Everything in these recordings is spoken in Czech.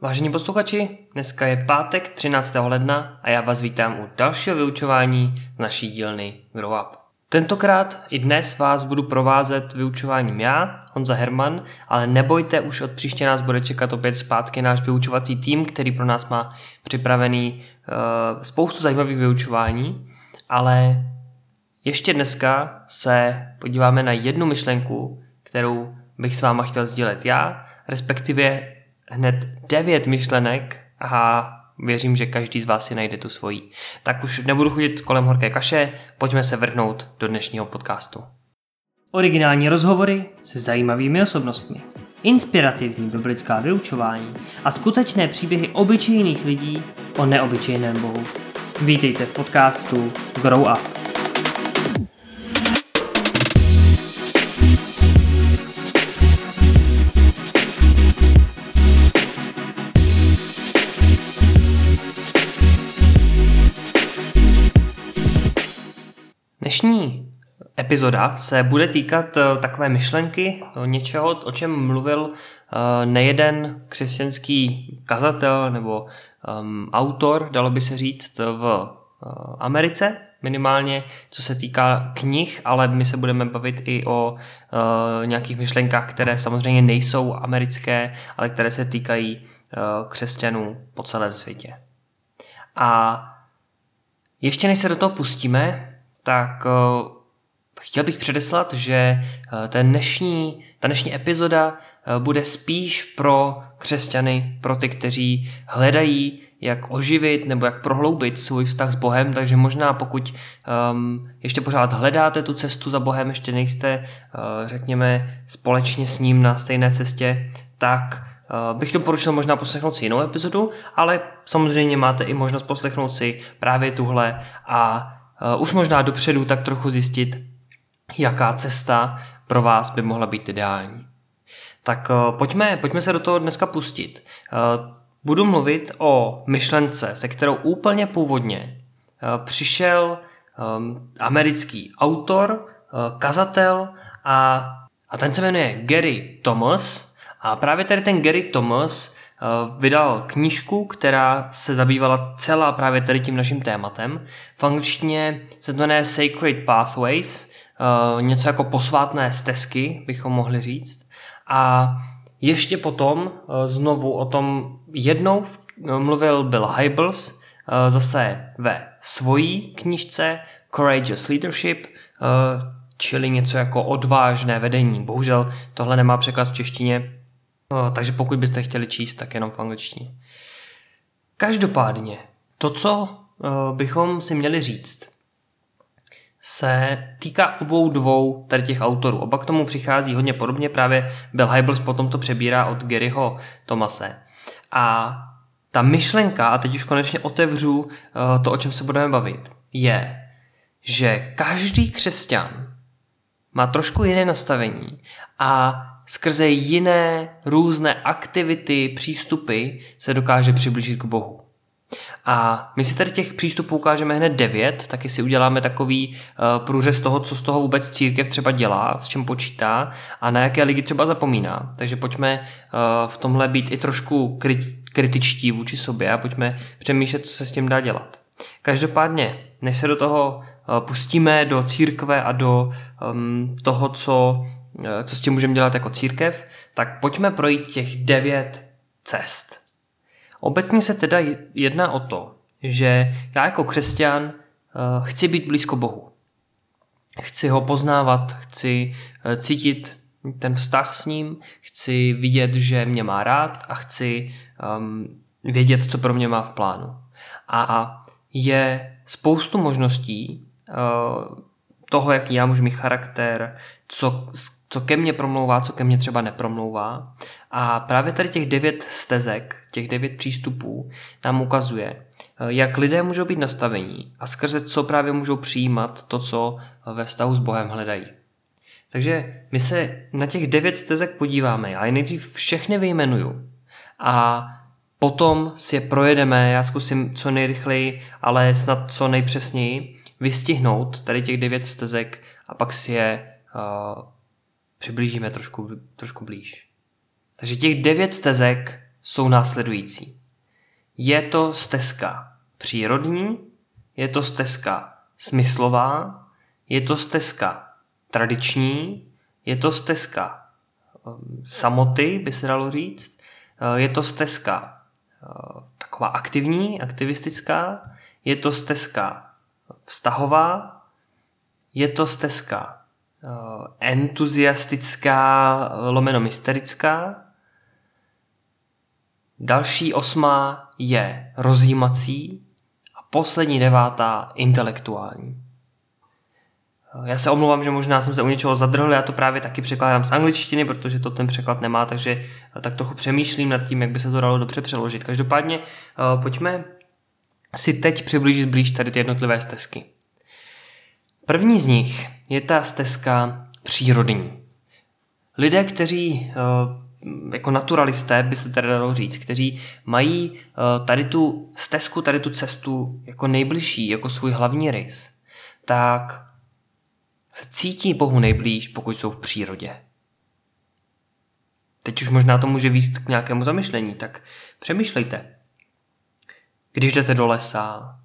Vážení posluchači, dneska je pátek 13. ledna a já vás vítám u dalšího vyučování naší dílny Grow Up. Tentokrát i dnes vás budu provázet vyučováním já, Honza Herman, ale nebojte, už od příště nás bude čekat opět zpátky náš vyučovací tým, který pro nás má připravený uh, spoustu zajímavých vyučování, ale ještě dneska se podíváme na jednu myšlenku, kterou bych s váma chtěl sdílet já, respektive hned devět myšlenek a věřím, že každý z vás si najde tu svoji. Tak už nebudu chodit kolem horké kaše, pojďme se vrhnout do dnešního podcastu. Originální rozhovory se zajímavými osobnostmi, inspirativní biblická vyučování a skutečné příběhy obyčejných lidí o neobyčejném Bohu. Vítejte v podcastu Grow Up. Dnešní epizoda se bude týkat eh, takové myšlenky, eh, něčeho, o čem mluvil eh, nejeden křesťanský kazatel nebo um, autor, dalo by se říct, v Americe, minimálně co se týká knih, ale my se budeme bavit i o nějakých myšlenkách, které samozřejmě nejsou americké, ale které se týkají křesťanů po celém světě. A ještě než se do toho pustíme, tak uh, chtěl bych předeslat, že uh, ten dnešní, ta dnešní epizoda uh, bude spíš pro křesťany, pro ty, kteří hledají, jak oživit nebo jak prohloubit svůj vztah s Bohem, takže možná pokud um, ještě pořád hledáte tu cestu za Bohem, ještě nejste, uh, řekněme, společně s ním na stejné cestě, tak bych doporučil možná poslechnout si jinou epizodu, ale samozřejmě máte i možnost poslechnout si právě tuhle a už možná dopředu tak trochu zjistit, jaká cesta pro vás by mohla být ideální. Tak uh, pojďme, pojďme se do toho dneska pustit. Uh, budu mluvit o myšlence, se kterou úplně původně přišel um, americký autor, kazatel a, a ten se jmenuje Gary Thomas a právě tady ten Gary Thomas Eh, vydal knížku, která se zabývala celá právě tady tím naším tématem. V angličtině se to jmenuje Sacred Pathways, eh, něco jako posvátné stezky, bychom mohli říct. A ještě potom eh, znovu o tom jednou mluvil Bill Hybels, zase ve svojí knižce Courageous Leadership, čili něco jako odvážné vedení. Bohužel tohle nemá překlad v češtině, No, takže pokud byste chtěli číst, tak jenom v angličtině. Každopádně, to, co uh, bychom si měli říct, se týká obou dvou tady těch autorů. Oba k tomu přichází hodně podobně, právě Bill Hybels potom to přebírá od Garyho Tomase. A ta myšlenka, a teď už konečně otevřu uh, to, o čem se budeme bavit, je, že každý křesťan má trošku jiné nastavení a skrze jiné různé aktivity, přístupy se dokáže přiblížit k Bohu. A my si tady těch přístupů ukážeme hned devět, taky si uděláme takový uh, průřez toho, co z toho vůbec církev třeba dělá, s čím počítá a na jaké lidi třeba zapomíná. Takže pojďme uh, v tomhle být i trošku kritičtí vůči sobě a pojďme přemýšlet, co se s tím dá dělat. Každopádně, než se do toho pustíme, do církve a do toho, co Eh, co s tím můžeme dělat jako církev, tak pojďme projít těch devět cest. Obecně se teda jedná o to, že já jako křesťan eh, chci být blízko Bohu. Chci ho poznávat, chci eh, cítit ten vztah s ním, chci vidět, že mě má rád a chci um, vědět, co pro mě má v plánu. A je spoustu možností toho, jaký já můžu mít charakter, co, co ke mně promlouvá, co ke mně třeba nepromlouvá. A právě tady těch devět stezek, těch devět přístupů nám ukazuje, jak lidé můžou být nastavení a skrze co právě můžou přijímat to, co ve vztahu s Bohem hledají. Takže my se na těch devět stezek podíváme. Já je nejdřív všechny vyjmenuju a potom si je projedeme, já zkusím co nejrychleji, ale snad co nejpřesněji vystihnout tady těch devět stezek a pak si je uh, přiblížíme trošku, trošku blíž. Takže těch devět stezek jsou následující. Je to stezka přírodní, je to stezka smyslová, je to stezka tradiční, je to stezka um, samoty, by se dalo říct, uh, je to stezka taková aktivní, aktivistická, je to stezka vztahová, je to stezka uh, entuziastická, lomeno mysterická, další osmá je rozjímací a poslední devátá intelektuální. Já se omlouvám, že možná jsem se u něčeho zadrhl, já to právě taky překládám z angličtiny, protože to ten překlad nemá, takže tak trochu přemýšlím nad tím, jak by se to dalo dobře přeložit. Každopádně pojďme si teď přiblížit blíž tady ty jednotlivé stezky. První z nich je ta stezka přírodní. Lidé, kteří uh, jako naturalisté, by se tedy dalo říct, kteří mají uh, tady tu stezku, tady tu cestu jako nejbližší, jako svůj hlavní rys, tak se cítí Bohu nejblíž, pokud jsou v přírodě. Teď už možná to může výst k nějakému zamyšlení, tak přemýšlejte. Když jdete do lesa,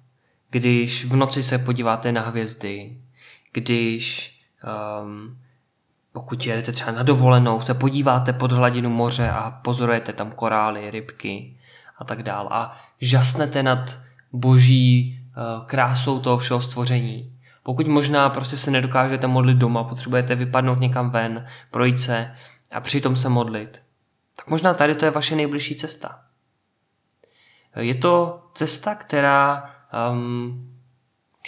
když v noci se podíváte na hvězdy, když um, pokud jedete třeba na dovolenou, se podíváte pod hladinu moře a pozorujete tam korály, rybky a tak dál a žasnete nad boží uh, krásou toho všeho stvoření, pokud možná prostě se nedokážete modlit doma, potřebujete vypadnout někam ven, projít se a přitom se modlit, tak možná tady to je vaše nejbližší cesta. Je to cesta, která, um,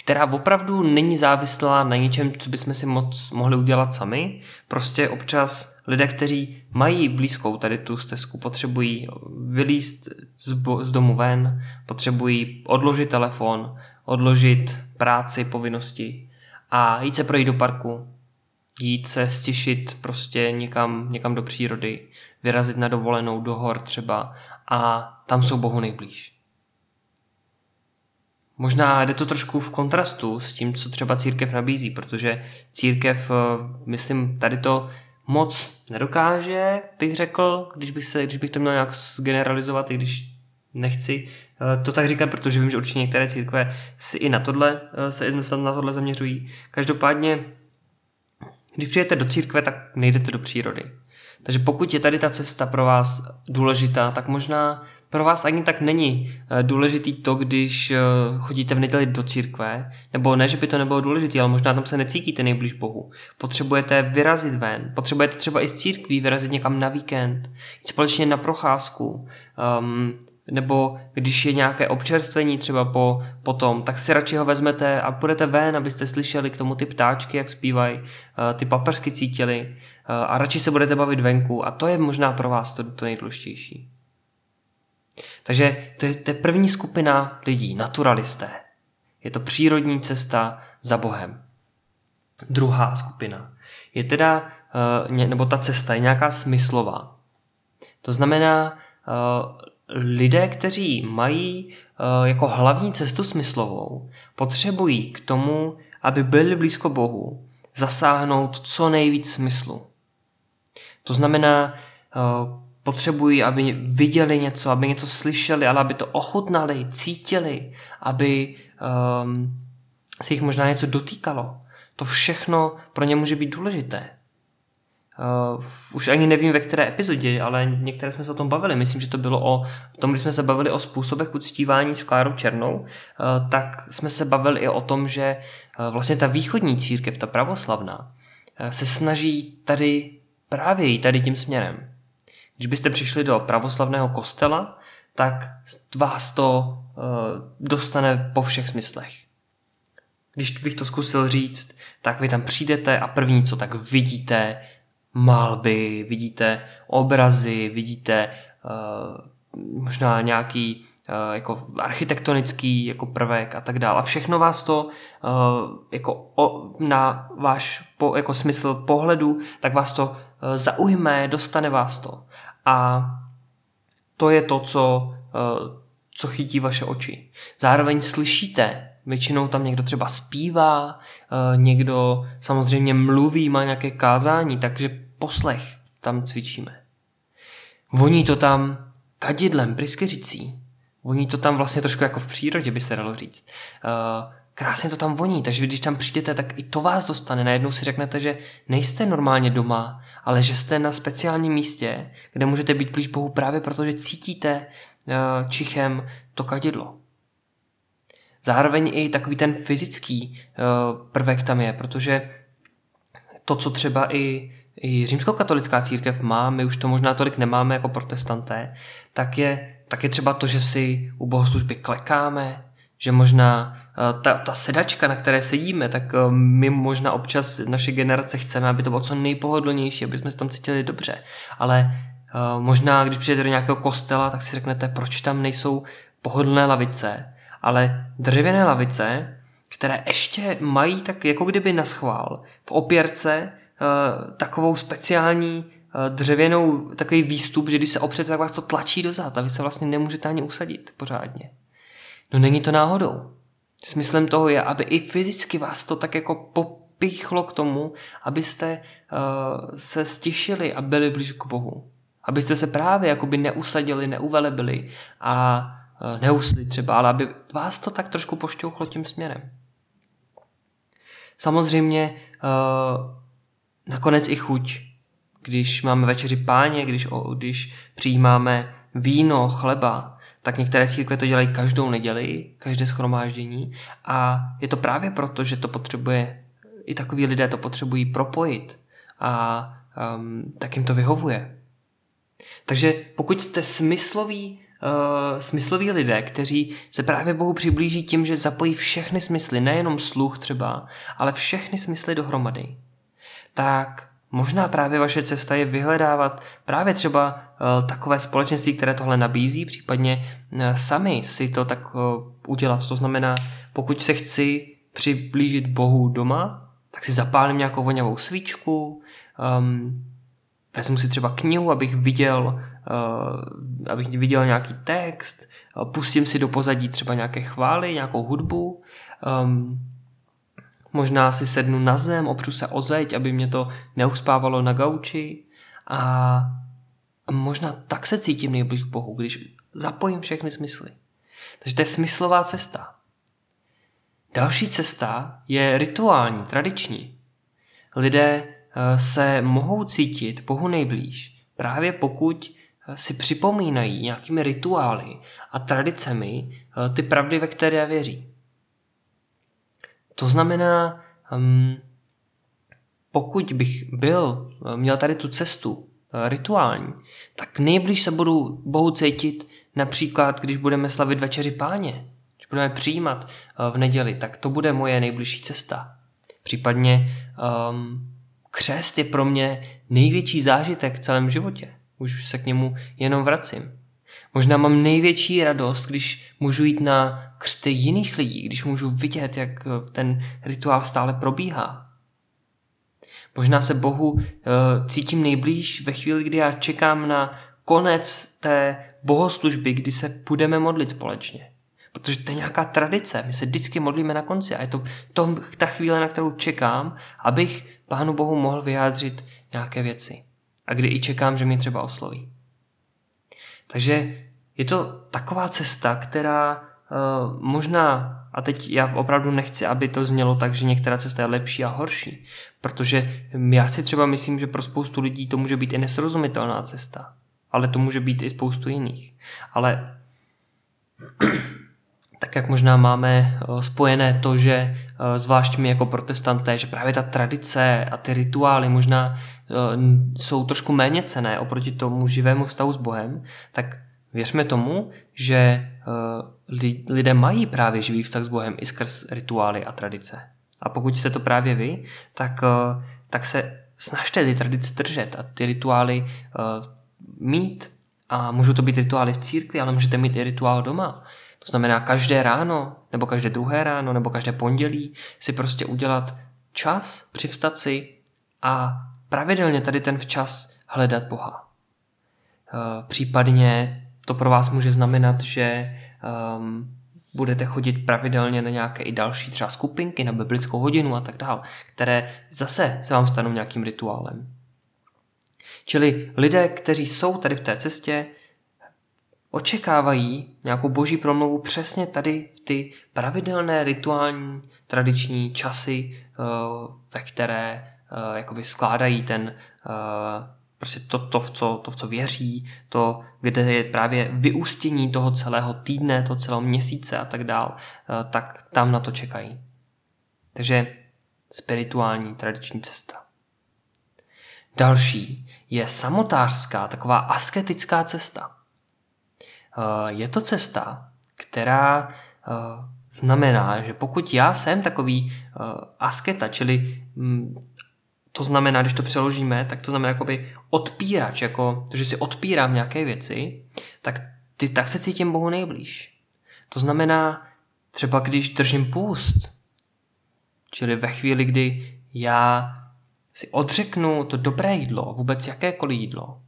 která opravdu není závislá na něčem, co bychom si moc mohli udělat sami. Prostě občas lidé, kteří mají blízkou tady tu stezku, potřebují vylíst z, bo- z domu ven, potřebují odložit telefon, odložit práci, povinnosti a jít se projít do parku, jít se stišit prostě někam, někam do přírody, vyrazit na dovolenou do hor třeba a tam jsou Bohu nejblíž. Možná jde to trošku v kontrastu s tím, co třeba církev nabízí, protože církev, eh, myslím, tady to moc nedokáže, bych řekl, když bych, se, když bych to měl nějak zgeneralizovat, i když nechci eh, to tak říkat, protože vím, že určitě některé církve si i na tohle, eh, se na tohle zaměřují. Každopádně, když přijete do církve, tak nejdete do přírody. Takže pokud je tady ta cesta pro vás důležitá, tak možná pro vás ani tak není eh, důležitý to, když chodíte v neděli do církve, nebo ne, že by to nebylo důležité, ale možná tam se necítíte nejblíž Bohu. Potřebujete vyrazit ven, potřebujete třeba i z církví vyrazit někam na víkend, společně na procházku, um, nebo když je nějaké občerstvení třeba po, po tom, tak si radši ho vezmete a půjdete ven, abyste slyšeli k tomu ty ptáčky, jak zpívají, eh, ty paprsky cítili eh, a radši se budete bavit venku a to je možná pro vás to, to nejdůležitější. Takže to je, to je první skupina lidí, naturalisté. Je to přírodní cesta za Bohem. Druhá skupina je teda, eh, nebo ta cesta je nějaká smyslová. To znamená, lidé, kteří mají uh, jako hlavní cestu smyslovou, potřebují k tomu, aby byli blízko Bohu, zasáhnout co nejvíc smyslu. To znamená, potřebují, aby viděli něco, aby něco slyšeli, ale aby to ochutnali, cítili, aby um, se jich možná něco dotýkalo. To všechno pro ně může být důležité. Uh, už ani nevím, ve které epizodě, ale některé jsme se o tom bavili. Myslím, že to bylo o tom, když jsme se bavili o způsobech uctívání s Klárou Černou, uh, tak jsme se bavili i o tom, že uh, vlastně ta východní církev, ta pravoslavná, uh, se snaží tady právě jít tady tím směrem. Když byste přišli do pravoslavného kostela, tak vás to uh, dostane po všech smyslech. Když bych to zkusil říct, tak vy tam přijdete a první, co tak vidíte, malby, vidíte obrazy, vidíte uh, možná nějaký uh, jako architektonický jako prvek a tak dále. A všechno vás to uh, jako o, na váš po, jako smysl pohledu, tak vás to zaujme, dostane vás to. A to je to, co, uh, co chytí vaše oči. Zároveň slyšíte Většinou tam někdo třeba zpívá, někdo samozřejmě mluví, má nějaké kázání, takže poslech tam cvičíme. Voní to tam kadidlem, pryskyřicí. Voní to tam vlastně trošku jako v přírodě, by se dalo říct. Uh, krásně to tam voní, takže když tam přijdete, tak i to vás dostane. Najednou si řeknete, že nejste normálně doma, ale že jste na speciálním místě, kde můžete být blíž Bohu právě protože cítíte uh, čichem to kadidlo. Zároveň i takový ten fyzický uh, prvek tam je, protože to, co třeba i, i římskokatolická církev má, my už to možná tolik nemáme jako protestanté, tak je, tak je třeba to, že si u bohoslužby klekáme, že možná eh, ta, ta sedačka, na které sedíme, tak eh, my možná občas naše generace chceme, aby to bylo co nejpohodlnější, aby jsme se tam cítili dobře. Ale uh, možná, když přijdete do nějakého kostela, tak si řeknete, proč tam nejsou pohodlné lavice, ale dřevěné lavice, které ještě mají tak jako kdyby na schvál v opěrce takovou speciální dřevěnou takový výstup, že když se opřete, tak vás to tlačí dozad a vy se vlastně nemůžete ani usadit pořádně. No není to náhodou. Smyslem toho je, aby i fyzicky vás to tak jako popíchlo k tomu, abyste uh, se stišili a byli blíž k Bohu. Abyste se právě jakoby neusadili, neuvelebili a uh, neusli třeba, ale aby vás to tak trošku pošťouchlo tím směrem. Samozřejmě uh, nakonec i chuť. Když máme večeři páně, když, když přijímáme víno, chleba, tak některé církve to dělají každou neděli, každé schromáždění a je to právě proto, že to potřebuje, i takový lidé to potřebují propojit a um, tak jim to vyhovuje. Takže pokud jste smysloví, uh, smysloví lidé, kteří se právě Bohu přiblíží tím, že zapojí všechny smysly, nejenom sluch třeba, ale všechny smysly dohromady, tak Možná právě vaše cesta je vyhledávat právě třeba uh, takové společenství, které tohle nabízí, případně uh, sami si to tak uh, udělat. To znamená, pokud se chci přiblížit Bohu doma, tak si zapálím nějakou voňavou svíčku, um, vezmu si třeba knihu, abych viděl, uh, abych viděl nějaký text, uh, pustím si do pozadí třeba nějaké chvály, nějakou hudbu, um, Možná si sednu na zem, opřu se o zeď, aby mě to neuspávalo na gauči a možná tak se cítím nejblíž k Bohu, když zapojím všechny smysly. Takže to je smyslová cesta. Další cesta je rituální, tradiční. Lidé eh, se mohou cítit Bohu nejblíž právě pokud eh, si připomínají nějakými rituály a tradicemi eh, ty pravdy, ve které věří. To znamená, um, pokud bych byl, měl tady tu cestu uh, rituální, tak nejblíž se budu Bohu cítit například, když budeme slavit večeři páně, když budeme přijímat uh, v neděli, tak to bude moje nejbližší cesta. Případně um, křest je pro mě největší zážitek v celém životě. Už se k němu jenom vracím. Možná mám největší radost, když můžu jít na křty jiných lidí, když můžu vidět, jak eh, ten rituál stále probíhá. Možná se Bohu uh, cítím nejblíž ve chvíli, kdy já čekám na konec té bohoslužby, kdy se budeme modlit společně. Protože to je nějaká tradice, my se vždycky modlíme na konci a je to, to ta chvíle, na kterou čekám, abych Pánu Bohu mohl vyjádřit nějaké věci. A kdy i čekám, že mě třeba osloví. Takže je to taková cesta, která uh, možná, a teď já opravdu nechci, aby to znělo tak, že některá cesta je lepší a horší, protože já si třeba myslím, že pro spoustu lidí to může být i nesrozumitelná cesta, ale to může být i spoustu jiných. Ale tak jak možná máme eh, spojené to, že eh, zvlášť my jako protestanté, že právě ta tradice a ty rituály možná jsou trošku méně cené oproti tomu živému vztahu s Bohem, tak Věřme tomu, že eh, lidé mají právě živý vztah s Bohem i skrz rituály a tradice. A pokud jste to právě vy, tak, eh, tak se snažte ty tradice držet a ty rituály eh, mít. A můžou to být rituály v církvi, ale můžete mít i rituál doma. To znamená každé ráno, nebo každé druhé ráno, nebo každé pondělí si prostě udělat čas, přivstat si a pravidelně tady ten včas hledat Boha. Případně to pro vás může znamenat, že um, budete chodit pravidelně na nějaké i další třeba skupinky, na biblickou hodinu a tak dále, které zase se vám stanou nějakým rituálem. Čili lidé, kteří jsou tady v té cestě, očekávají nějakou boží promluvu přesně tady v ty pravidelné, rituální, tradiční časy, eh, ve které eh, jakoby skládají ten prostě to, to, v co, to, v co věří, to, kde je právě vyústění toho celého týdne, toho celého měsíce a tak dál, tak tam na to čekají. Takže spirituální tradiční cesta. Další je samotářská, taková asketická cesta. Eh, je to cesta, která eh, znamená, že pokud já jsem takový eh, asketa, čili mm, to znamená, když to přeložíme, tak to znamená jakoby odpírač, jako to, že si odpírám nějaké věci, tak, ty, tak se cítím Bohu nejblíž. To znamená, třeba když držím půst, čili ve chvíli, kdy já si odřeknu to dobré jídlo, vůbec jakékoliv jídlo,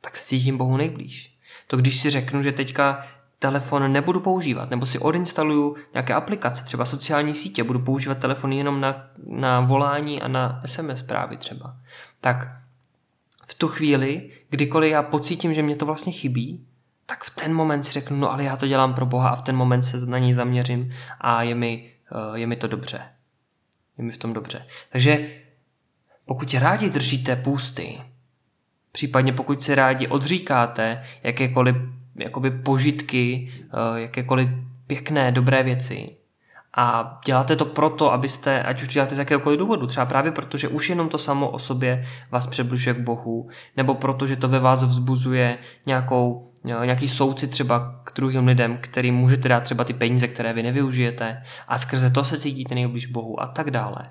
tak se cítím Bohu nejblíž. To když si řeknu, že teďka telefon nebudu používat, nebo si odinstaluju nějaké aplikace, třeba sociální sítě, budu používat telefon jenom na, na volání a na SMS zprávy třeba, tak v tu chvíli, kdykoliv já pocítím, že mě to vlastně chybí, tak v ten moment si řeknu, no ale já to dělám pro Boha a v ten moment se na něj zaměřím a je mi, eh, je mi to dobře. Je mi v tom dobře. Takže pokud rádi držíte půsty, případně pokud si rádi odříkáte jakékoliv jakoby požitky, eh, jakékoliv pěkné, dobré věci, a děláte to proto, abyste, ať už děláte z jakéhokoliv důvodu, třeba právě proto, že už jenom to samo o sobě vás přibližuje k Bohu, nebo proto, že to ve vás vzbuzuje nějakou, eh, nějaký soucit třeba k druhým lidem, kterým můžete dát třeba ty peníze, které vy nevyužijete a skrze to se cítíte nejblíž Bohu a tak dále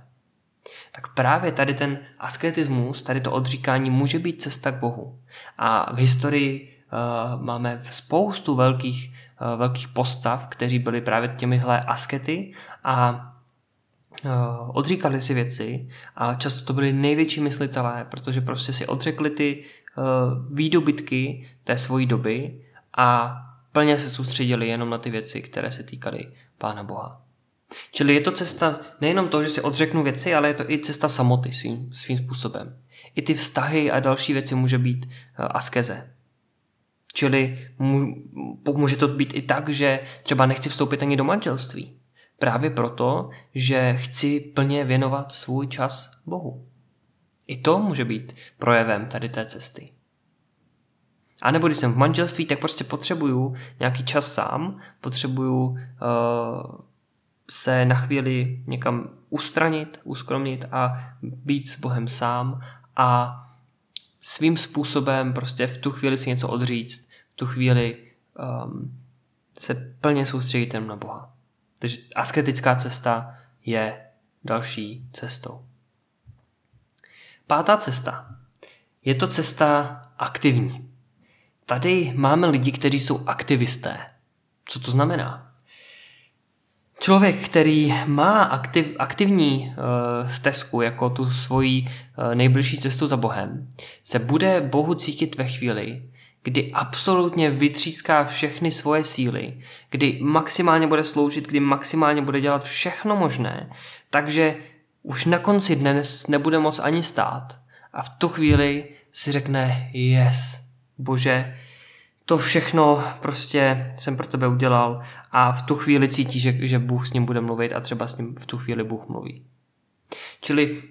tak právě tady ten asketismus, tady to odříkání může být cesta k Bohu. A v historii máme spoustu velkých, uh, velkých postav, kteří byli právě těmihle askety a uh, odříkali si věci a často to byli největší myslitelé, protože prostě si odřekli ty výdobytky té svojí doby a plně se soustředili jenom na ty věci, které se týkaly Pána Boha. Čili je to cesta nejenom to, že si odřeknu věci, ale je to i cesta samoty svým, svým způsobem. I ty vztahy a další věci může být askeze. Čili může to být i tak, že třeba nechci vstoupit ani do manželství. Právě proto, že chci plně věnovat svůj čas Bohu. I to může být projevem tady té cesty. A nebo když jsem v manželství, tak prostě potřebuju nějaký čas sám, potřebuju uh, se na chvíli někam ustranit, uskromnit a být s Bohem sám a svým způsobem prostě v tu chvíli si něco odříct, tu chvíli um, se plně soustředit jen na Boha. Takže asketická cesta je další cestou. Pátá cesta. Je to cesta aktivní. Tady máme lidi, kteří jsou aktivisté. Co to znamená? Člověk, který má aktiv, aktivní uh, stezku jako tu svoji uh, nejbližší cestu za Bohem, se bude Bohu cítit ve chvíli, kdy absolutně vytříská všechny svoje síly, kdy maximálně bude sloužit, kdy maximálně bude dělat všechno možné, takže už na konci dne nebude moc ani stát. A v tu chvíli si řekne, yes, bože, to všechno prostě jsem pro tebe udělal a v tu chvíli cítí, že, že Bůh s ním bude mluvit a třeba s ním v tu chvíli Bůh mluví. Čili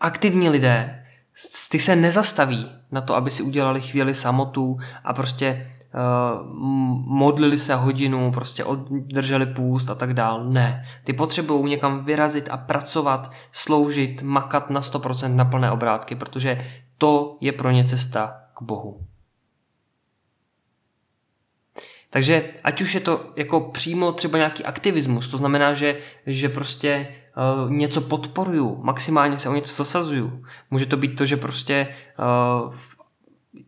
aktivní lidé, ty se nezastaví na to, aby si udělali chvíli samotu a prostě uh, modlili se hodinu, prostě drželi půst a tak dál. Ne. Ty potřebují někam vyrazit a pracovat, sloužit, makat na 100% na plné obrátky, protože to je pro ně cesta k Bohu. Takže ať už je to jako přímo třeba nějaký aktivismus, to znamená, že, že prostě uh, něco podporuju, maximálně se o něco zasazuju. Může to být to, že prostě uh,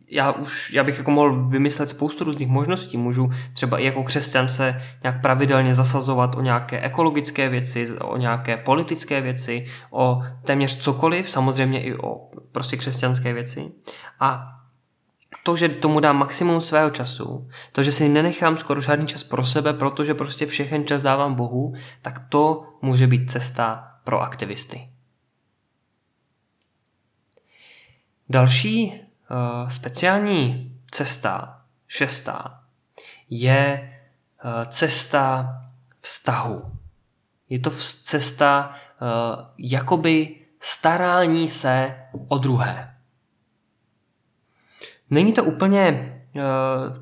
já už, já bych jako mohl vymyslet spoustu různých možností. Můžu třeba i jako křesťan se nějak pravidelně zasazovat o nějaké ekologické věci, o nějaké politické věci, o téměř cokoliv, samozřejmě i o prostě křesťanské věci. A to, že tomu dám maximum svého času, to, že si nenechám skoro žádný čas pro sebe, protože prostě všechen čas dávám Bohu, tak to může být cesta pro aktivisty. Další uh, speciální cesta, šestá, je cesta vztahu. Je to cesta jakoby starání se o druhé. Není to úplně uh,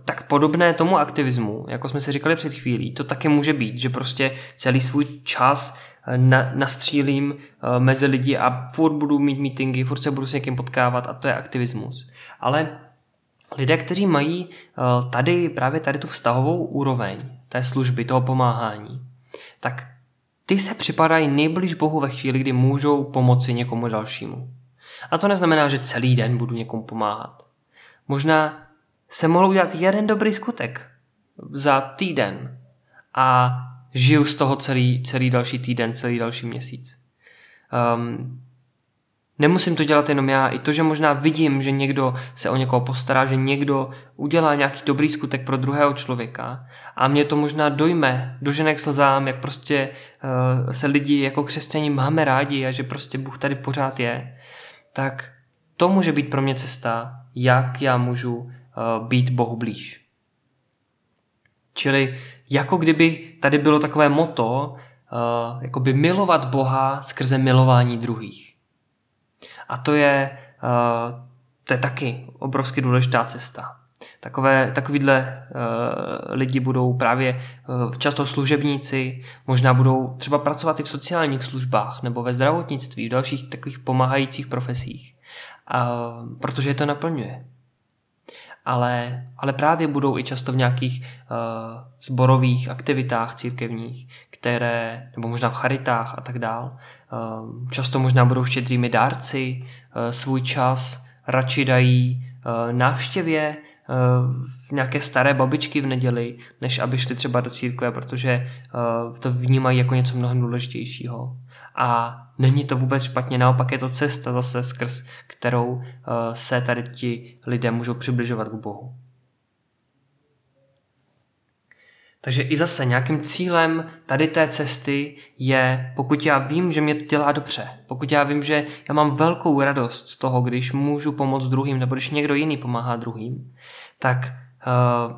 tak podobné tomu aktivismu, jako jsme si říkali před chvílí. To taky může být, že prostě celý svůj čas eh, na, nastřílím uh, mezi lidi a furt budu mít meetingy, furt se budu s někým potkávat a to je aktivismus. Ale lidé, kteří mají tady právě tady tu vztahovou úroveň té služby, toho pomáhání, tak ty se připadají nejbliž Bohu ve chvíli, kdy můžou pomoci někomu dalšímu. A to neznamená, že celý den budu někomu pomáhat. Možná se mohl udělat jeden dobrý skutek za týden a žiju z toho celý, celý další týden, celý další měsíc. Um, Nemusím to dělat jenom já, i to, že možná vidím, že někdo se o někoho postará, že někdo udělá nějaký dobrý skutek pro druhého člověka a mě to možná dojme, dožene k slzám, jak prostě uh, se lidi jako křesťaní máme rádi a že prostě Bůh tady pořád je, tak to může být pro mě cesta, jak já můžu uh, být Bohu blíž. Čili jako kdyby tady bylo takové moto, uh, jakoby milovat Boha skrze milování druhých. A to je, uh, to je taky obrovsky důležitá cesta. Takové, takovýhle uh, lidi budou právě uh, často služebníci, možná budou třeba pracovat i v sociálních službách nebo ve zdravotnictví, v dalších takových pomáhajících profesích, uh, protože je to naplňuje. Ale, ale právě budou i často v nějakých uh, zborových aktivitách církevních, které, nebo možná v charitách a tak dál, Ehm, často možná budou štědrými dárci, eh, svůj čas radši dají eh, návštěvě eh, nějaké staré babičky v neděli, než aby šli třeba do církve, protože to vnímají jako něco mnohem důležitějšího. A není to vůbec špatně, naopak je to cesta zase skrz kterou se tady ti lidé můžou přibližovat k Bohu. Takže i zase nějakým cílem tady té cesty je, pokud já vím, že mě to dělá dobře, pokud já vím, že já mám velkou radost z toho, když můžu pomoct druhým, nebo když někdo jiný pomáhá druhým, tak,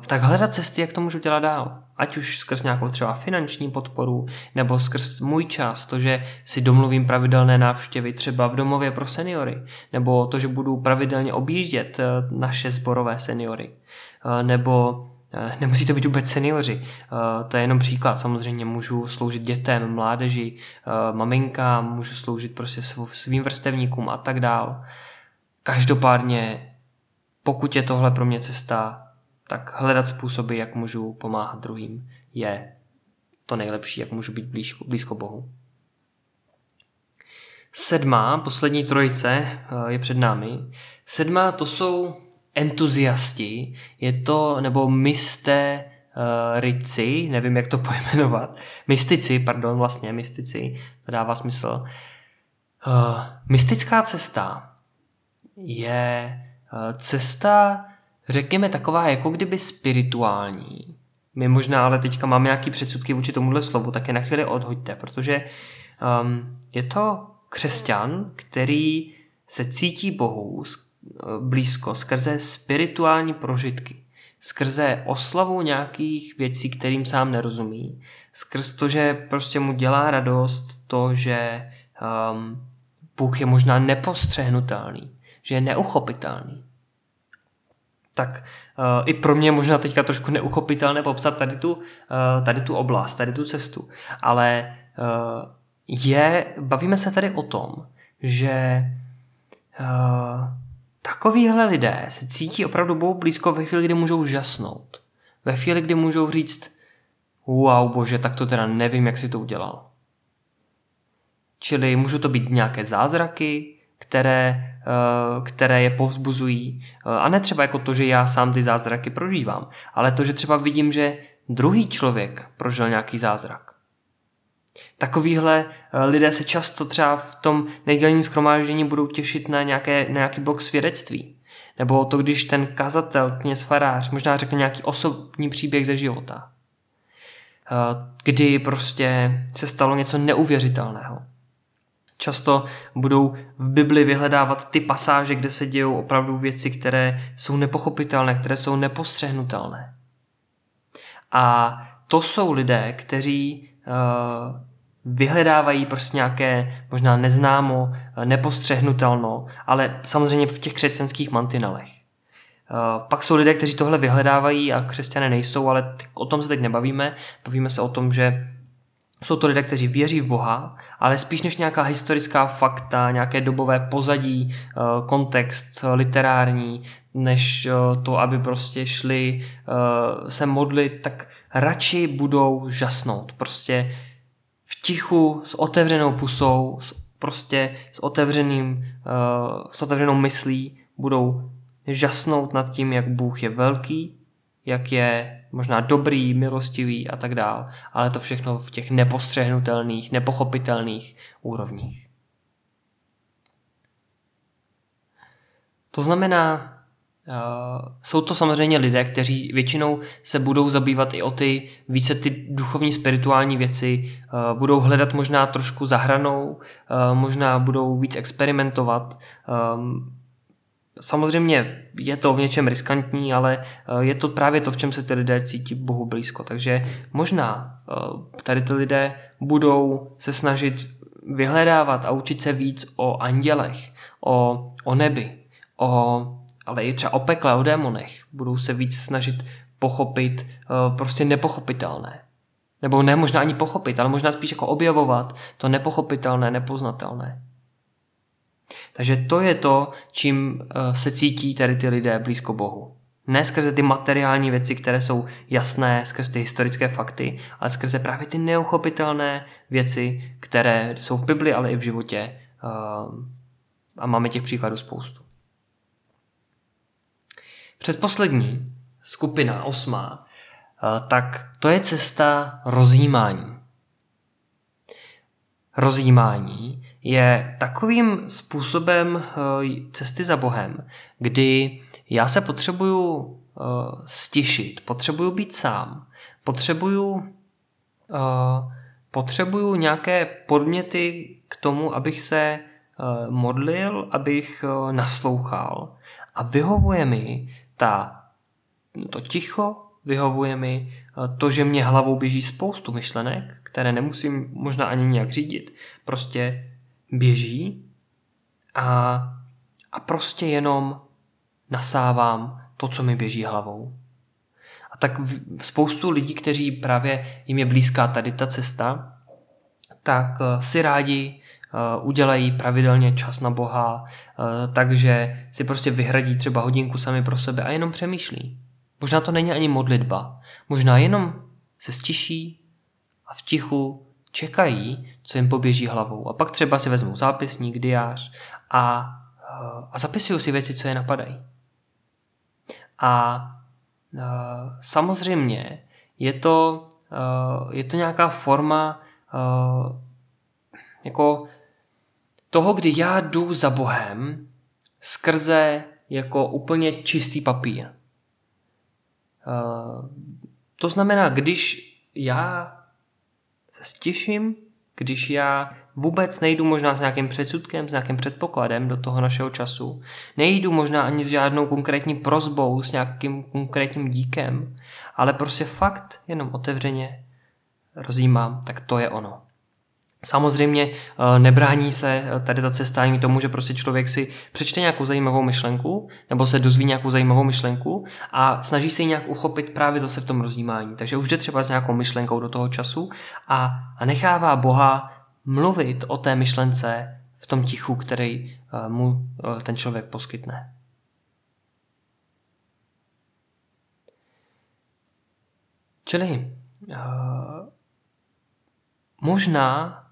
tak hledat cesty, jak to můžu dělat dál. Ať už skrz nějakou třeba finanční podporu, nebo skrz můj čas, to, že si domluvím pravidelné návštěvy třeba v domově pro seniory, nebo to, že budu pravidelně objíždět uh, naše zborové seniory, uh, nebo Eh, nemusí to být vůbec seniori, eh, to je jenom příklad. Samozřejmě můžu sloužit dětem, mládeži, eh, maminkám, můžu sloužit prostě svým vrstevníkům a tak dál. Každopádně, pokud je tohle pro mě cesta, tak hledat způsoby, jak můžu pomáhat druhým, je to nejlepší, jak můžu být blízko, blízko Bohu. Sedmá, poslední trojice je před námi. Sedmá to jsou entuziasti, je to, nebo misté uh, rici, nevím, jak to pojmenovat, mystici, pardon, vlastně mystici, to dává smysl. Uh, mystická cesta je cesta, řekněme, taková jako kdyby spirituální. My možná ale teďka máme nějaký předsudky vůči tomuhle slovu, tak je na chvíli odhoďte, protože um, je to křesťan, který se cítí Bohu blízko skrze spirituální prožitky, skrze oslavu nějakých věcí, kterým sám nerozumí, skrz to, že prostě mu dělá radost to, že um, Bůh je možná nepostřehnutelný, že je neuchopitelný. Tak uh, i pro mě možná teďka trošku neuchopitelné popsat tady tu, uh, tady tu oblast, tady tu cestu. Ale uh, je, bavíme se tady o tom, že uh, Takovýhle lidé se cítí opravdu Bohu blízko ve chvíli, kdy můžou žasnout. Ve chvíli, kdy můžou říct, wow bože, tak to teda nevím, jak si to udělal. Čili můžou to být nějaké zázraky, které, které je povzbuzují. Eh, a ne třeba jako to, že já sám ty zázraky prožívám, ale to, že třeba vidím, že druhý člověk prožil nějaký zázrak. Takovýhle eh, lidé se často třeba v tom nedělním schromáždění budou těšit na, nějaké, na nějaký blok svědectví. Nebo to, když ten kazatel, kněz farář, možná řekne nějaký osobní příběh ze života. Eh, kdy prostě se stalo něco neuvěřitelného. Často budou v Bibli vyhledávat ty pasáže, kde se dějou opravdu věci, které jsou nepochopitelné, které jsou nepostřehnutelné. A to jsou lidé, kteří uh, vyhledávají prostě nějaké možná neznámo, nepostřehnutelno, ale samozřejmě v těch křesťanských mantinelech. Pak jsou lidé, kteří tohle vyhledávají a křesťané nejsou, ale o tom se teď nebavíme. Bavíme se o tom, že jsou to lidé, kteří věří v Boha, ale spíš než nějaká historická fakta, nějaké dobové pozadí, eh, kontext literární, než eh, to, aby prostě šli eh, se modlit, tak radši budou žasnout. Prostě v tichu, s otevřenou pusou, prostě s, otevřeným, s otevřenou myslí budou žasnout nad tím, jak Bůh je velký, jak je možná dobrý, milostivý a tak dál, ale to všechno v těch nepostřehnutelných, nepochopitelných úrovních. To znamená, Uh, jsou to samozřejmě lidé, kteří většinou se budou zabývat i o ty více ty duchovní, spirituální věci, uh, budou hledat možná trošku zahranou, uh, možná budou víc experimentovat. Um, Samozřejmě je to v něčem riskantní, ale eh, je to právě to, v čem se ty lidé cítí Bohu blízko. Takže možná eh, tady ty lidé budou se snažit vyhledávat a učit se víc o andělech, o, o nebi, o, ale i třeba o pekle, o démonech. Budou se víc snažit pochopit eh, prostě nepochopitelné. Nebo ne možná ani pochopit, ale možná spíš jako objevovat to nepochopitelné, nepoznatelné. Takže to je to, čím eh, se cítí tady ty lidé blízko Bohu. Ne skrze ty materiální věci, které jsou jasné, skrze ty historické fakty, ale skrze právě ty neuchopitelné věci, které jsou v Bibli, ale i v životě. Eh, a máme těch příkladů spoustu. Předposlední skupina, osmá, eh, tak to je cesta rozjímání. Rozjímání je takovým způsobem eh, cesty za Bohem, kdy já se potřebuju eh, stišit, potřebuju být sám, potřebuju, eh, potřebuju nějaké podměty k tomu, abych se modlil, abych naslouchal a vyhovuje mi ta, to ticho, vyhovuje mi to, že mě hlavou běží spoustu myšlenek, které nemusím možná ani nějak řídit. Prostě běží a, a prostě jenom nasávám to, co mi běží hlavou. A tak spoustu lidí, kteří právě jim je blízká tady ta cesta, tak eh, si rádi eh, udělají pravidelně čas na Boha, eh, takže si prostě vyhradí třeba hodinku sami pro sebe a jenom přemýšlí. Možná to není ani modlitba, možná jenom se stiší a v tichu čekají, co jim poběží hlavou. A pak třeba si vezmou zápisník, diář a, eh, a zapisují si věci, co je napadají. A, eh, samozřejmě je to, eh, je to nějaká forma jako toho, kdy já jdu za Bohem skrze jako úplně čistý papír. To znamená, když já stěším, když já vůbec nejdu možná s nějakým předsudkem, s nějakým předpokladem do toho našeho času, nejdu možná ani s žádnou konkrétní prozbou, s nějakým konkrétním díkem, ale prostě fakt jenom otevřeně rozjímám, tak to je ono. Samozřejmě eh, nebrání se eh, tady ta cesta ani tomu, že prostě člověk si přečte nějakou zajímavou myšlenku nebo se dozví nějakou zajímavou myšlenku a snaží se ji nějak uchopit právě zase v tom rozjímání. Takže už jde třeba s nějakou myšlenkou do toho času a, a nechává Boha mluvit o té myšlence v tom tichu, který eh, mu ten člověk poskytne. Čili možná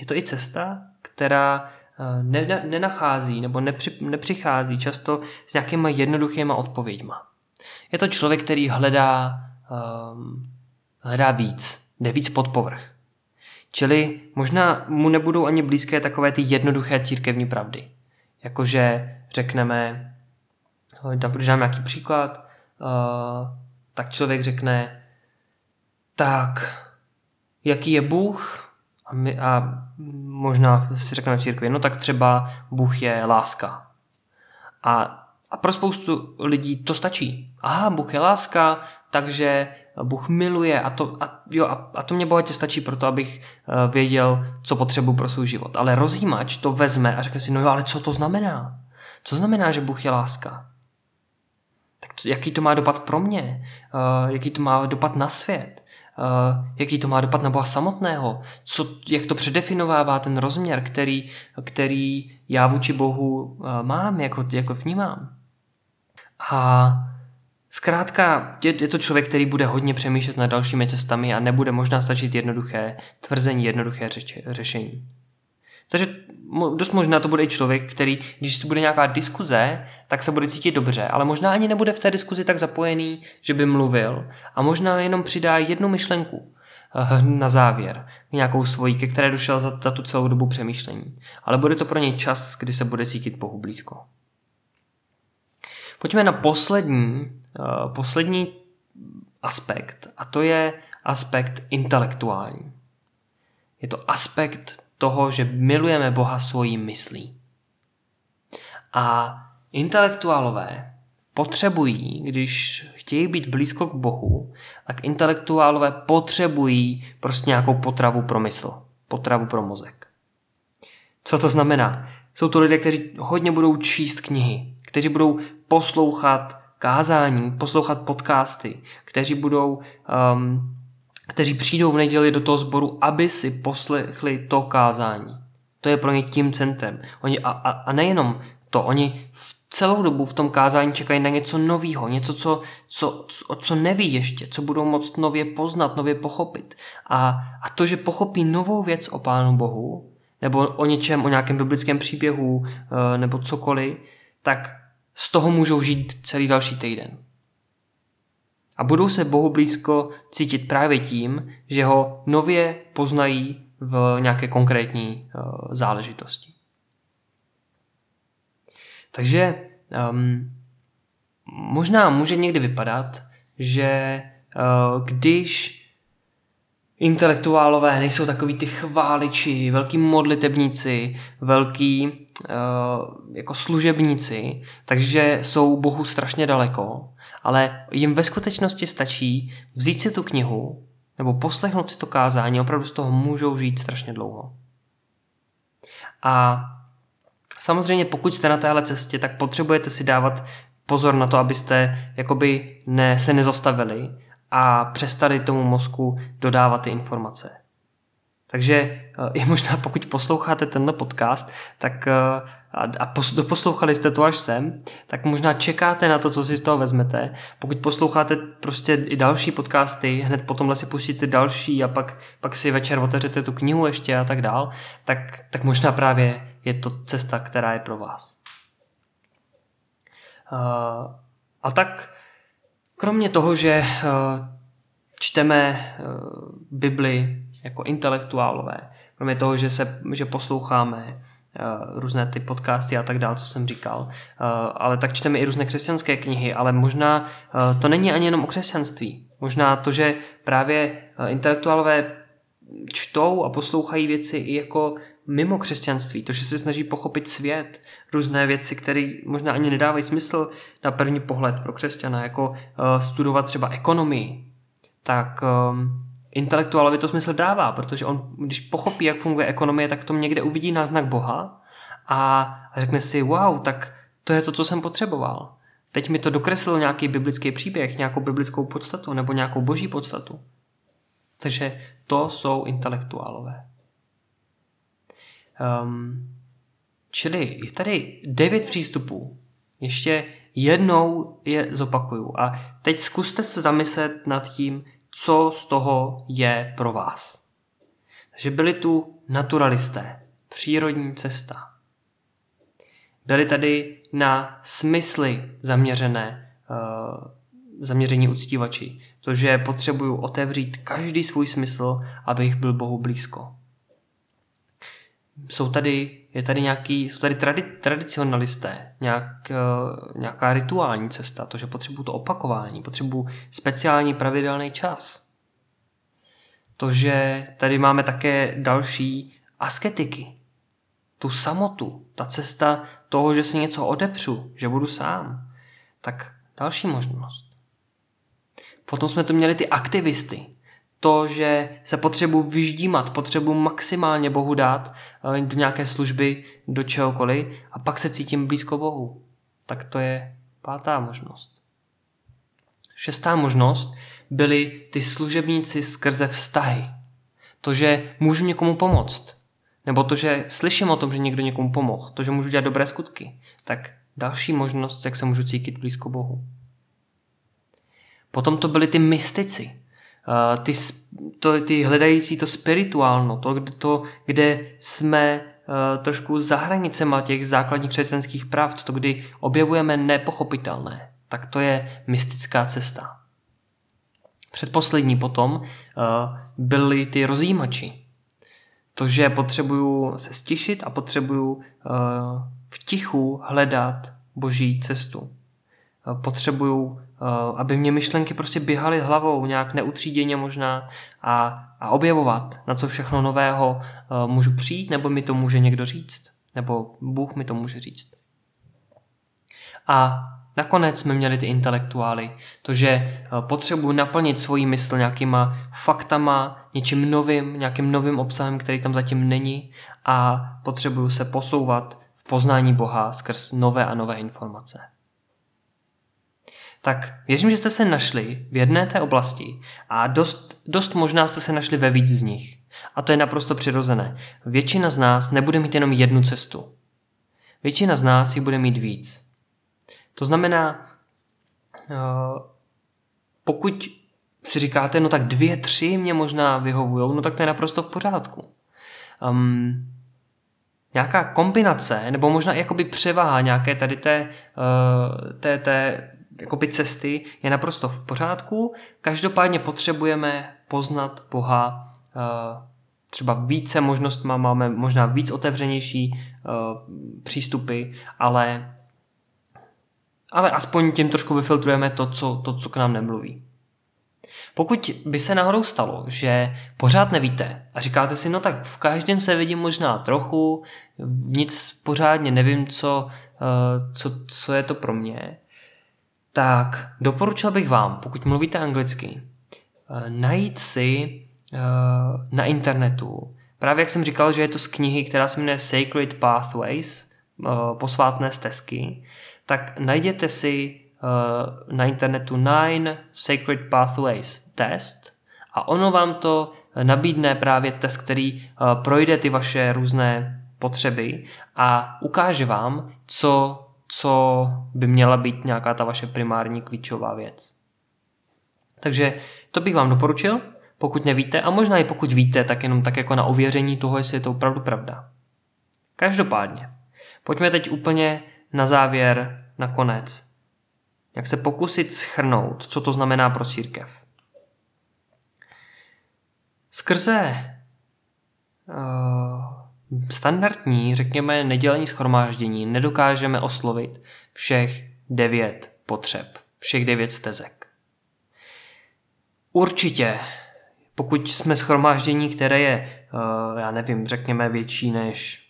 je to i cesta, která eh, ne, ne, nenachází nebo nepři, nepřichází často s nějakýma jednoduchýma odpověďma. Je to člověk, který hledá, um, hledá víc, jde víc pod povrch. Čili možná mu nebudou ani blízké takové ty jednoduché církevní pravdy. Jakože řekneme, když dám nějaký příklad, uh, tak člověk řekne, tak jaký je Bůh, a, my, a možná si řekneme v církvi, no tak třeba Bůh je láska. A, a pro spoustu lidí to stačí. Aha, Bůh je láska, takže Bůh miluje a to, a, jo, a, a to mě bohatě stačí pro to, abych uh, věděl, co potřebuji pro svůj život. Ale rozjímač to vezme a řekne si, no jo, ale co to znamená? Co znamená, že Bůh je láska? Tak to, jaký to má dopad pro mě? Uh, jaký to má dopad na svět? Uh, jaký to má dopad na Boha samotného? Co, jak to předefinovává ten rozměr, který, který já vůči Bohu uh, mám, jako, jako vnímám? A Zkrátka, je, je to člověk, který bude hodně přemýšlet nad dalšími cestami a nebude možná stačit jednoduché tvrzení, jednoduché řeč, řešení. Takže dost možná to bude i člověk, který, když si bude nějaká diskuze, tak se bude cítit dobře, ale možná ani nebude v té diskuzi tak zapojený, že by mluvil a možná jenom přidá jednu myšlenku eh, na závěr, nějakou svoji, ke které došel za, za tu celou dobu přemýšlení. Ale bude to pro něj čas, kdy se bude cítit Bohu blízko. Pojďme na poslední, uh, poslední aspekt a to je aspekt intelektuální. Je to aspekt toho, že milujeme Boha svojí myslí. A intelektuálové potřebují, když chtějí být blízko k Bohu, tak intelektuálové potřebují prostě nějakou potravu pro mysl, potravu pro mozek. Co to znamená? Jsou to lidé, kteří hodně budou číst knihy, kteří budou poslouchat kázání, poslouchat podcasty, kteří budou um, kteří přijdou v neděli do toho sboru, aby si poslechli to kázání. To je pro ně tím centrem. Oni, a, a, a nejenom to, oni v celou dobu v tom kázání čekají na něco nového, něco, co, co, co, co neví ještě, co budou moct nově poznat, nově pochopit. A, a to, že pochopí novou věc o Pánu Bohu, nebo o něčem, o nějakém biblickém příběhu, eh, nebo cokoliv, tak z toho můžou žít celý další týden. A budou se Bohu blízko cítit právě tím, že ho nově poznají v nějaké konkrétní uh, záležitosti. Takže um, možná může někdy vypadat, že uh, když intelektuálové nejsou takový ty chváliči, velký modlitebníci, velký uh, jako služebníci, takže jsou Bohu strašně daleko ale jim ve skutečnosti stačí vzít si tu knihu nebo poslechnout si to kázání, opravdu z toho můžou žít strašně dlouho. A samozřejmě pokud jste na téhle cestě, tak potřebujete si dávat pozor na to, abyste jakoby ne, se nezastavili a přestali tomu mozku dodávat ty informace. Takže eh, je možná, pokud posloucháte tenhle podcast, tak eh, a, a doposlouchali jste to až sem, tak možná čekáte na to, co si z toho vezmete. Pokud posloucháte prostě i další podcasty, hned potom si pustíte další a pak, pak si večer otevřete tu knihu ještě a tak dál, tak, tak možná právě je to cesta, která je pro vás. Uh, a tak kromě toho, že čteme uh, Bibli jako intelektuálové, kromě toho, že, se, že posloucháme Uh, různé ty podcasty a tak dále, co jsem říkal. Uh, ale tak čteme i různé křesťanské knihy, ale možná to není ani jenom o křesťanství. Možná to, že právě intelektuálové čtou a poslouchají věci i jako mimo křesťanství, to, že se snaží pochopit svět, různé věci, které možná ani nedávají smysl na první pohled pro křesťana, jako studovat třeba ekonomii, tak um, intelektuálovi to smysl dává, protože on, když pochopí, jak funguje ekonomie, tak v tom někde uvidí náznak Boha a řekne si, wow, tak to je to, co jsem potřeboval. Teď mi to dokreslil nějaký biblický příběh, nějakou biblickou podstatu nebo nějakou boží podstatu. Takže to jsou intelektuálové. Um, čili je tady devět přístupů. Ještě jednou je zopakuju. A teď zkuste se zamyslet nad tím, co z toho je pro vás. Takže byli tu naturalisté, přírodní cesta. Byli tady na smysly zaměřené, uh, zaměření uctívači. To, že potřebuju otevřít každý svůj smysl, abych byl Bohu blízko. Jsou tady, je tady nějaký, jsou tady tradi, tradicionalisté, nějak, uh, nějaká rituální cesta, to, že potřebuju to opakování, potřebuju speciální pravidelný čas. To, že tady máme také další asketiky, tu samotu, ta cesta toho, že si něco odepřu, že budu sám, tak další možnost. Potom jsme tu měli ty aktivisty. To, že se potřebuji vyždímat, potřebuji maximálně Bohu dát eh, do nějaké služby, do čehokoliv a pak se cítím blízko Bohu. Tak to je pátá možnost. Šestá možnost byli ty služebníci skrze vztahy. To, že můžu někomu pomoct. Nebo to, že slyším o tom, že někdo někomu pomohl. To, že můžu dělat dobré skutky. Tak další možnost, jak se můžu cítit blízko Bohu. Potom to byly ty mystici. Uh, ty, to, ty hledající to spirituálno, to, to kde jsme uh, trošku za hranicema těch základních křesťanských pravd, to, kdy objevujeme nepochopitelné, tak to je mystická cesta. Předposlední potom uh, byli ty rozjímači. To, že potřebuju se stišit a potřebuju v tichu hledat boží cestu. Potřebuju, aby mě myšlenky prostě běhaly hlavou, nějak neutříděně možná a, a objevovat, na co všechno nového uh, můžu přijít, nebo mi to může někdo říct, nebo Bůh mi to může říct. A Nakonec jsme měli ty intelektuály, to, že eh, potřebuji naplnit svoji mysl nějakýma faktama, něčím novým, nějakým novým obsahem, který tam zatím není a potřebuju se posouvat v poznání Boha skrz nové a nové informace. Tak věřím, že jste se našli v jedné té oblasti a dost, dost možná jste se našli ve víc z nich. A to je naprosto přirozené. Většina z nás nebude mít jenom jednu cestu. Většina z nás ji bude mít víc. To znamená, eh, pokud si říkáte, no tak dvě, tři mě možná vyhovují, no tak to je naprosto v pořádku. Um, nějaká kombinace, nebo možná jakoby převaha nějaké tady té, uh, té, té jakoby cesty je naprosto v pořádku. Každopádně potřebujeme poznat Boha uh, třeba více možnostmi, máme možná víc otevřenější uh, přístupy, ale ale aspoň tím trošku vyfiltrujeme to, co, to, co k nám nemluví. Pokud by se náhodou stalo, že pořád nevíte a říkáte si, no tak v každém se vidím možná trochu, nic pořádně nevím, co, eh, co, co je to pro mě, tak doporučil bych vám, pokud mluvíte anglicky, eh, najít si eh, na internetu, právě jak jsem říkal, že je to z knihy, která se jmenuje Sacred Pathways, posvátné stezky, tak najděte si na internetu Nine Sacred Pathways test a ono vám to nabídne právě test, který projde ty vaše různé potřeby a ukáže vám, co, co by měla být nějaká ta vaše primární klíčová věc. Takže to bych vám doporučil, pokud nevíte, a možná i pokud víte, tak jenom tak jako na ověření toho, jestli je to opravdu pravda. Každopádně, pojďme teď úplně na závěr, nakonec, jak se pokusit schrnout, co to znamená pro církev. Skrze uh, standardní, řekněme, nedělení schromáždění nedokážeme oslovit všech devět potřeb, všech devět stezek. Určitě, pokud jsme schromáždění, které je, uh, já nevím, řekněme větší než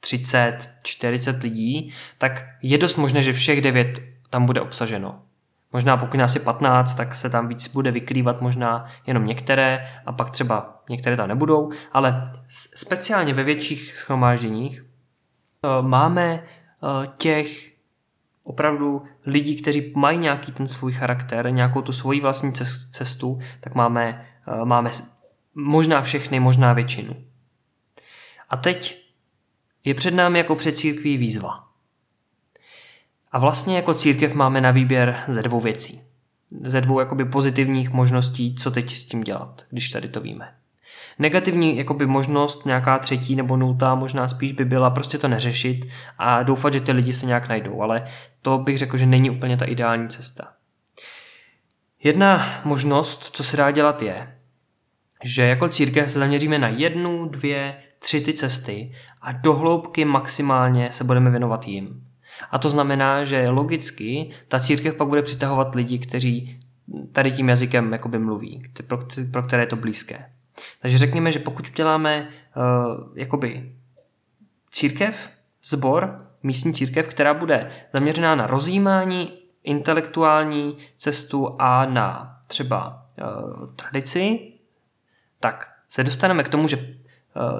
30, 40 lidí, tak je dost možné, že všech devět tam bude obsaženo. Možná pokud nás je 15, tak se tam víc bude vykrývat možná jenom některé a pak třeba některé tam nebudou, ale speciálně ve větších schromážděních eh, máme eh, těch opravdu lidí, kteří mají nějaký ten svůj charakter, nějakou tu svoji vlastní cestu, tak máme, eh, máme možná všechny, možná většinu. A teď je před námi jako před církví výzva. A vlastně jako církev máme na výběr ze dvou věcí. Ze dvou jakoby pozitivních možností, co teď s tím dělat, když tady to víme. Negativní jakoby možnost, nějaká třetí nebo nultá, možná spíš by byla prostě to neřešit a doufat, že ty lidi se nějak najdou, ale to bych řekl, že není úplně ta ideální cesta. Jedna možnost, co se dá dělat je, že jako církev se zaměříme na jednu, dvě, tři ty cesty a dohloubky maximálně se budeme věnovat jim. A to znamená, že logicky ta církev pak bude přitahovat lidi, kteří tady tím jazykem jakoby mluví, pro, pro které je to blízké. Takže řekněme, že pokud uděláme uh, jakoby církev, zbor, místní církev, která bude zaměřená na rozjímání, intelektuální cestu a na třeba uh, tradici, tak se dostaneme k tomu, že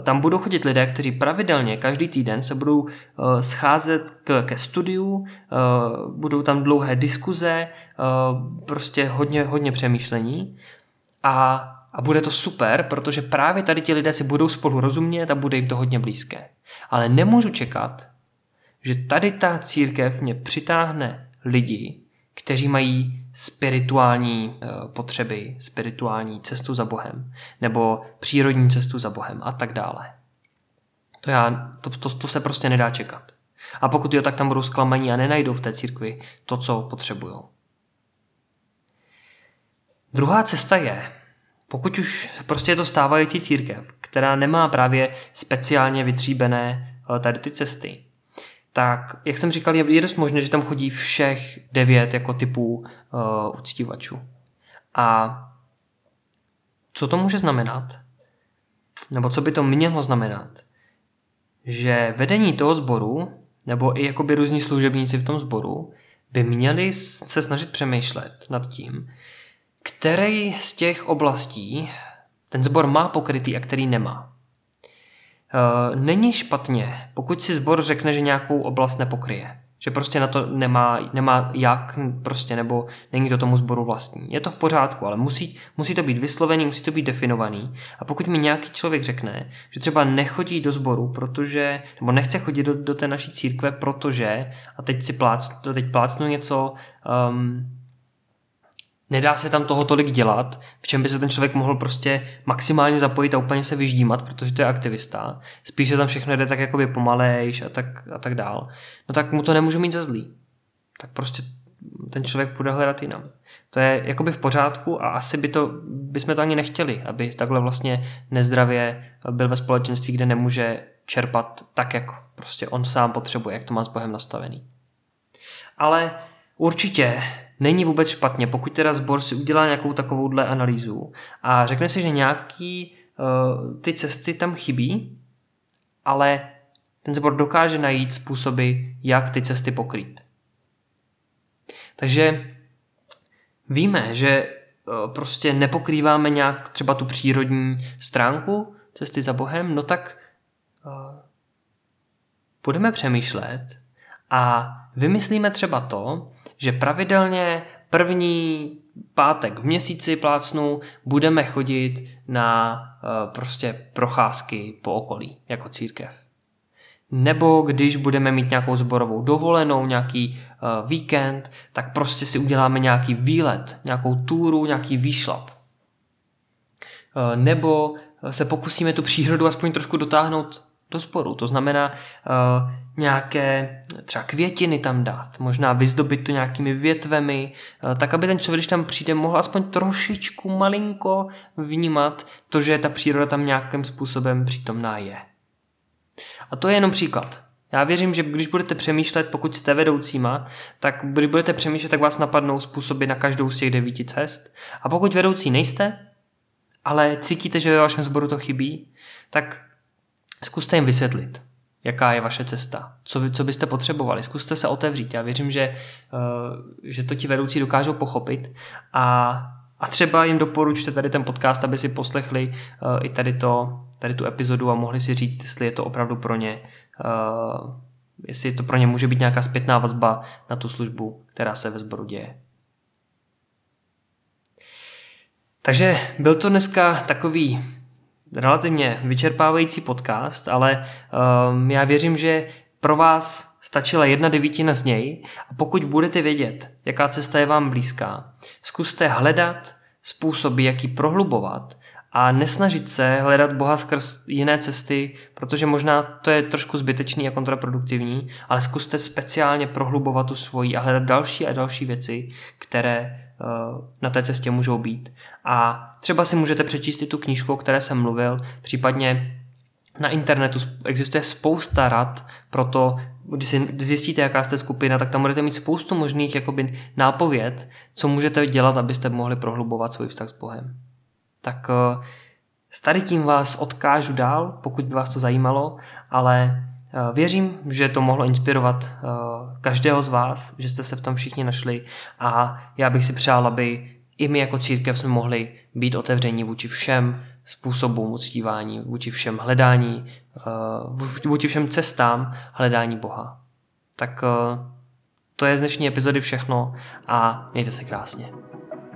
tam budou chodit lidé, kteří pravidelně každý týden se budou uh, scházet k, ke studiu, uh, budou tam dlouhé diskuze, prostě hodně, hodně přemýšlení a, a bude to super, protože právě tady ti lidé si budou spolu rozumět a bude jim to hodně blízké. Ale nemůžu čekat, že tady ta církev mě přitáhne lidi, kteří mají spirituální eh, potřeby, spirituální cestu za Bohem, nebo přírodní cestu za Bohem a tak dále. To, já, to, to, to se prostě nedá čekat. A pokud jo, tak tam budou zklamaní a nenajdou v té církvi to, co potřebují. Druhá cesta je, pokud už prostě je to stávající církev, která nemá právě speciálně vytříbené eh, tady ty cesty, tak jak jsem říkal, je, dost možné, že tam chodí všech devět jako typů uh, uctívačů. A co to může znamenat? Nebo co by to mělo znamenat? Že vedení toho sboru, nebo i jakoby různí služebníci v tom sboru, by měli se snažit přemýšlet nad tím, který z těch oblastí ten sbor má pokrytý a který nemá. Eh, není špatně, pokud si sbor řekne, že nějakou oblast nepokryje. Že prostě na to nemá, nemá jak, prostě, nebo není to tomu sboru vlastní. Je to v pořádku, ale musí, musí to být vyslovený, musí to být definovaný. A pokud mi nějaký člověk řekne, že třeba nechodí do sboru, protože, nebo nechce chodit do, do té naší církve, protože, a teď si plác, teď plácnu něco, um, nedá se tam toho tolik dělat, v čem by se ten člověk mohl prostě maximálně zapojit a úplně se vyždímat, protože to je aktivista. Spíš se tam všechno jde tak jakoby pomalejš a tak, a tak dál. No tak mu to nemůžu mít za zlý. Tak prostě ten člověk půjde hledat jinam. To je jakoby v pořádku a asi by to, bychom to ani nechtěli, aby takhle vlastně nezdravě byl ve společenství, kde nemůže čerpat tak, jak prostě on sám potřebuje, jak to má s Bohem nastavený. Ale určitě není vůbec špatně, pokud teda sbor si udělá nějakou takovouhle analýzu a řekne si, že nějaký uh, ty cesty tam chybí, ale ten sbor dokáže najít způsoby, jak ty cesty pokrýt. Takže víme, že uh, prostě nepokrýváme nějak třeba tu přírodní stránku cesty za Bohem, no tak uh, budeme přemýšlet a vymyslíme třeba to, že pravidelně první pátek v měsíci plácnu budeme chodit na uh, prostě procházky po okolí jako církev. Nebo když budeme mít nějakou zborovou dovolenou, nějaký uh, víkend, tak prostě si uděláme nějaký výlet, nějakou túru, nějaký výšlap. Uh, nebo se pokusíme tu přírodu aspoň trošku dotáhnout do sporu. To znamená uh, nějaké třeba květiny tam dát, možná vyzdobit to nějakými větvemi, uh, tak aby ten člověk, když tam přijde, mohl aspoň trošičku malinko vnímat to, že ta příroda tam nějakým způsobem přítomná je. A to je jenom příklad. Já věřím, že když budete přemýšlet, pokud jste vedoucíma, tak když budete přemýšlet, tak vás napadnou způsoby na každou z těch devíti cest. A pokud vedoucí nejste, ale cítíte, že ve vašem sboru to chybí, tak Zkuste jim vysvětlit, jaká je vaše cesta, co, co byste potřebovali. Zkuste se otevřít. Já věřím, že, uh, že to ti vedoucí dokážou pochopit a, a třeba jim doporučte tady ten podcast, aby si poslechli uh, i tady, to, tady tu epizodu a mohli si říct, jestli je to opravdu pro ně, uh, jestli to pro ně může být nějaká zpětná vazba na tu službu, která se ve sboru děje. Takže byl to dneska takový relativně vyčerpávající podcast, ale um, já věřím, že pro vás stačila jedna devítina z něj. A pokud budete vědět, jaká cesta je vám blízká, zkuste hledat způsoby, jak ji prohlubovat a nesnažit se hledat Boha skrz jiné cesty, protože možná to je trošku zbytečný a kontraproduktivní, ale zkuste speciálně prohlubovat tu svoji a hledat další a další věci, které Eh, na té cestě můžou být. A třeba si můžete přečíst i tu knížku, o které jsem mluvil, případně na internetu existuje spousta rad pro to, když si zjistíte, jaká jste skupina, tak tam budete mít spoustu možných jakoby, nápověd, co můžete dělat, abyste mohli prohlubovat svůj vztah s Bohem. Tak eh, s tady tím vás odkážu dál, pokud by vás to zajímalo, ale Eh, věřím, že to mohlo inspirovat eh, každého z vás, že jste se v tom všichni našli a já bych si přál, aby i my jako církev jsme mohli být otevření vůči všem způsobům uctívání, vůči všem hledání, vůči všem cestám hledání Boha. Tak to je z dnešní epizody všechno a mějte se krásně.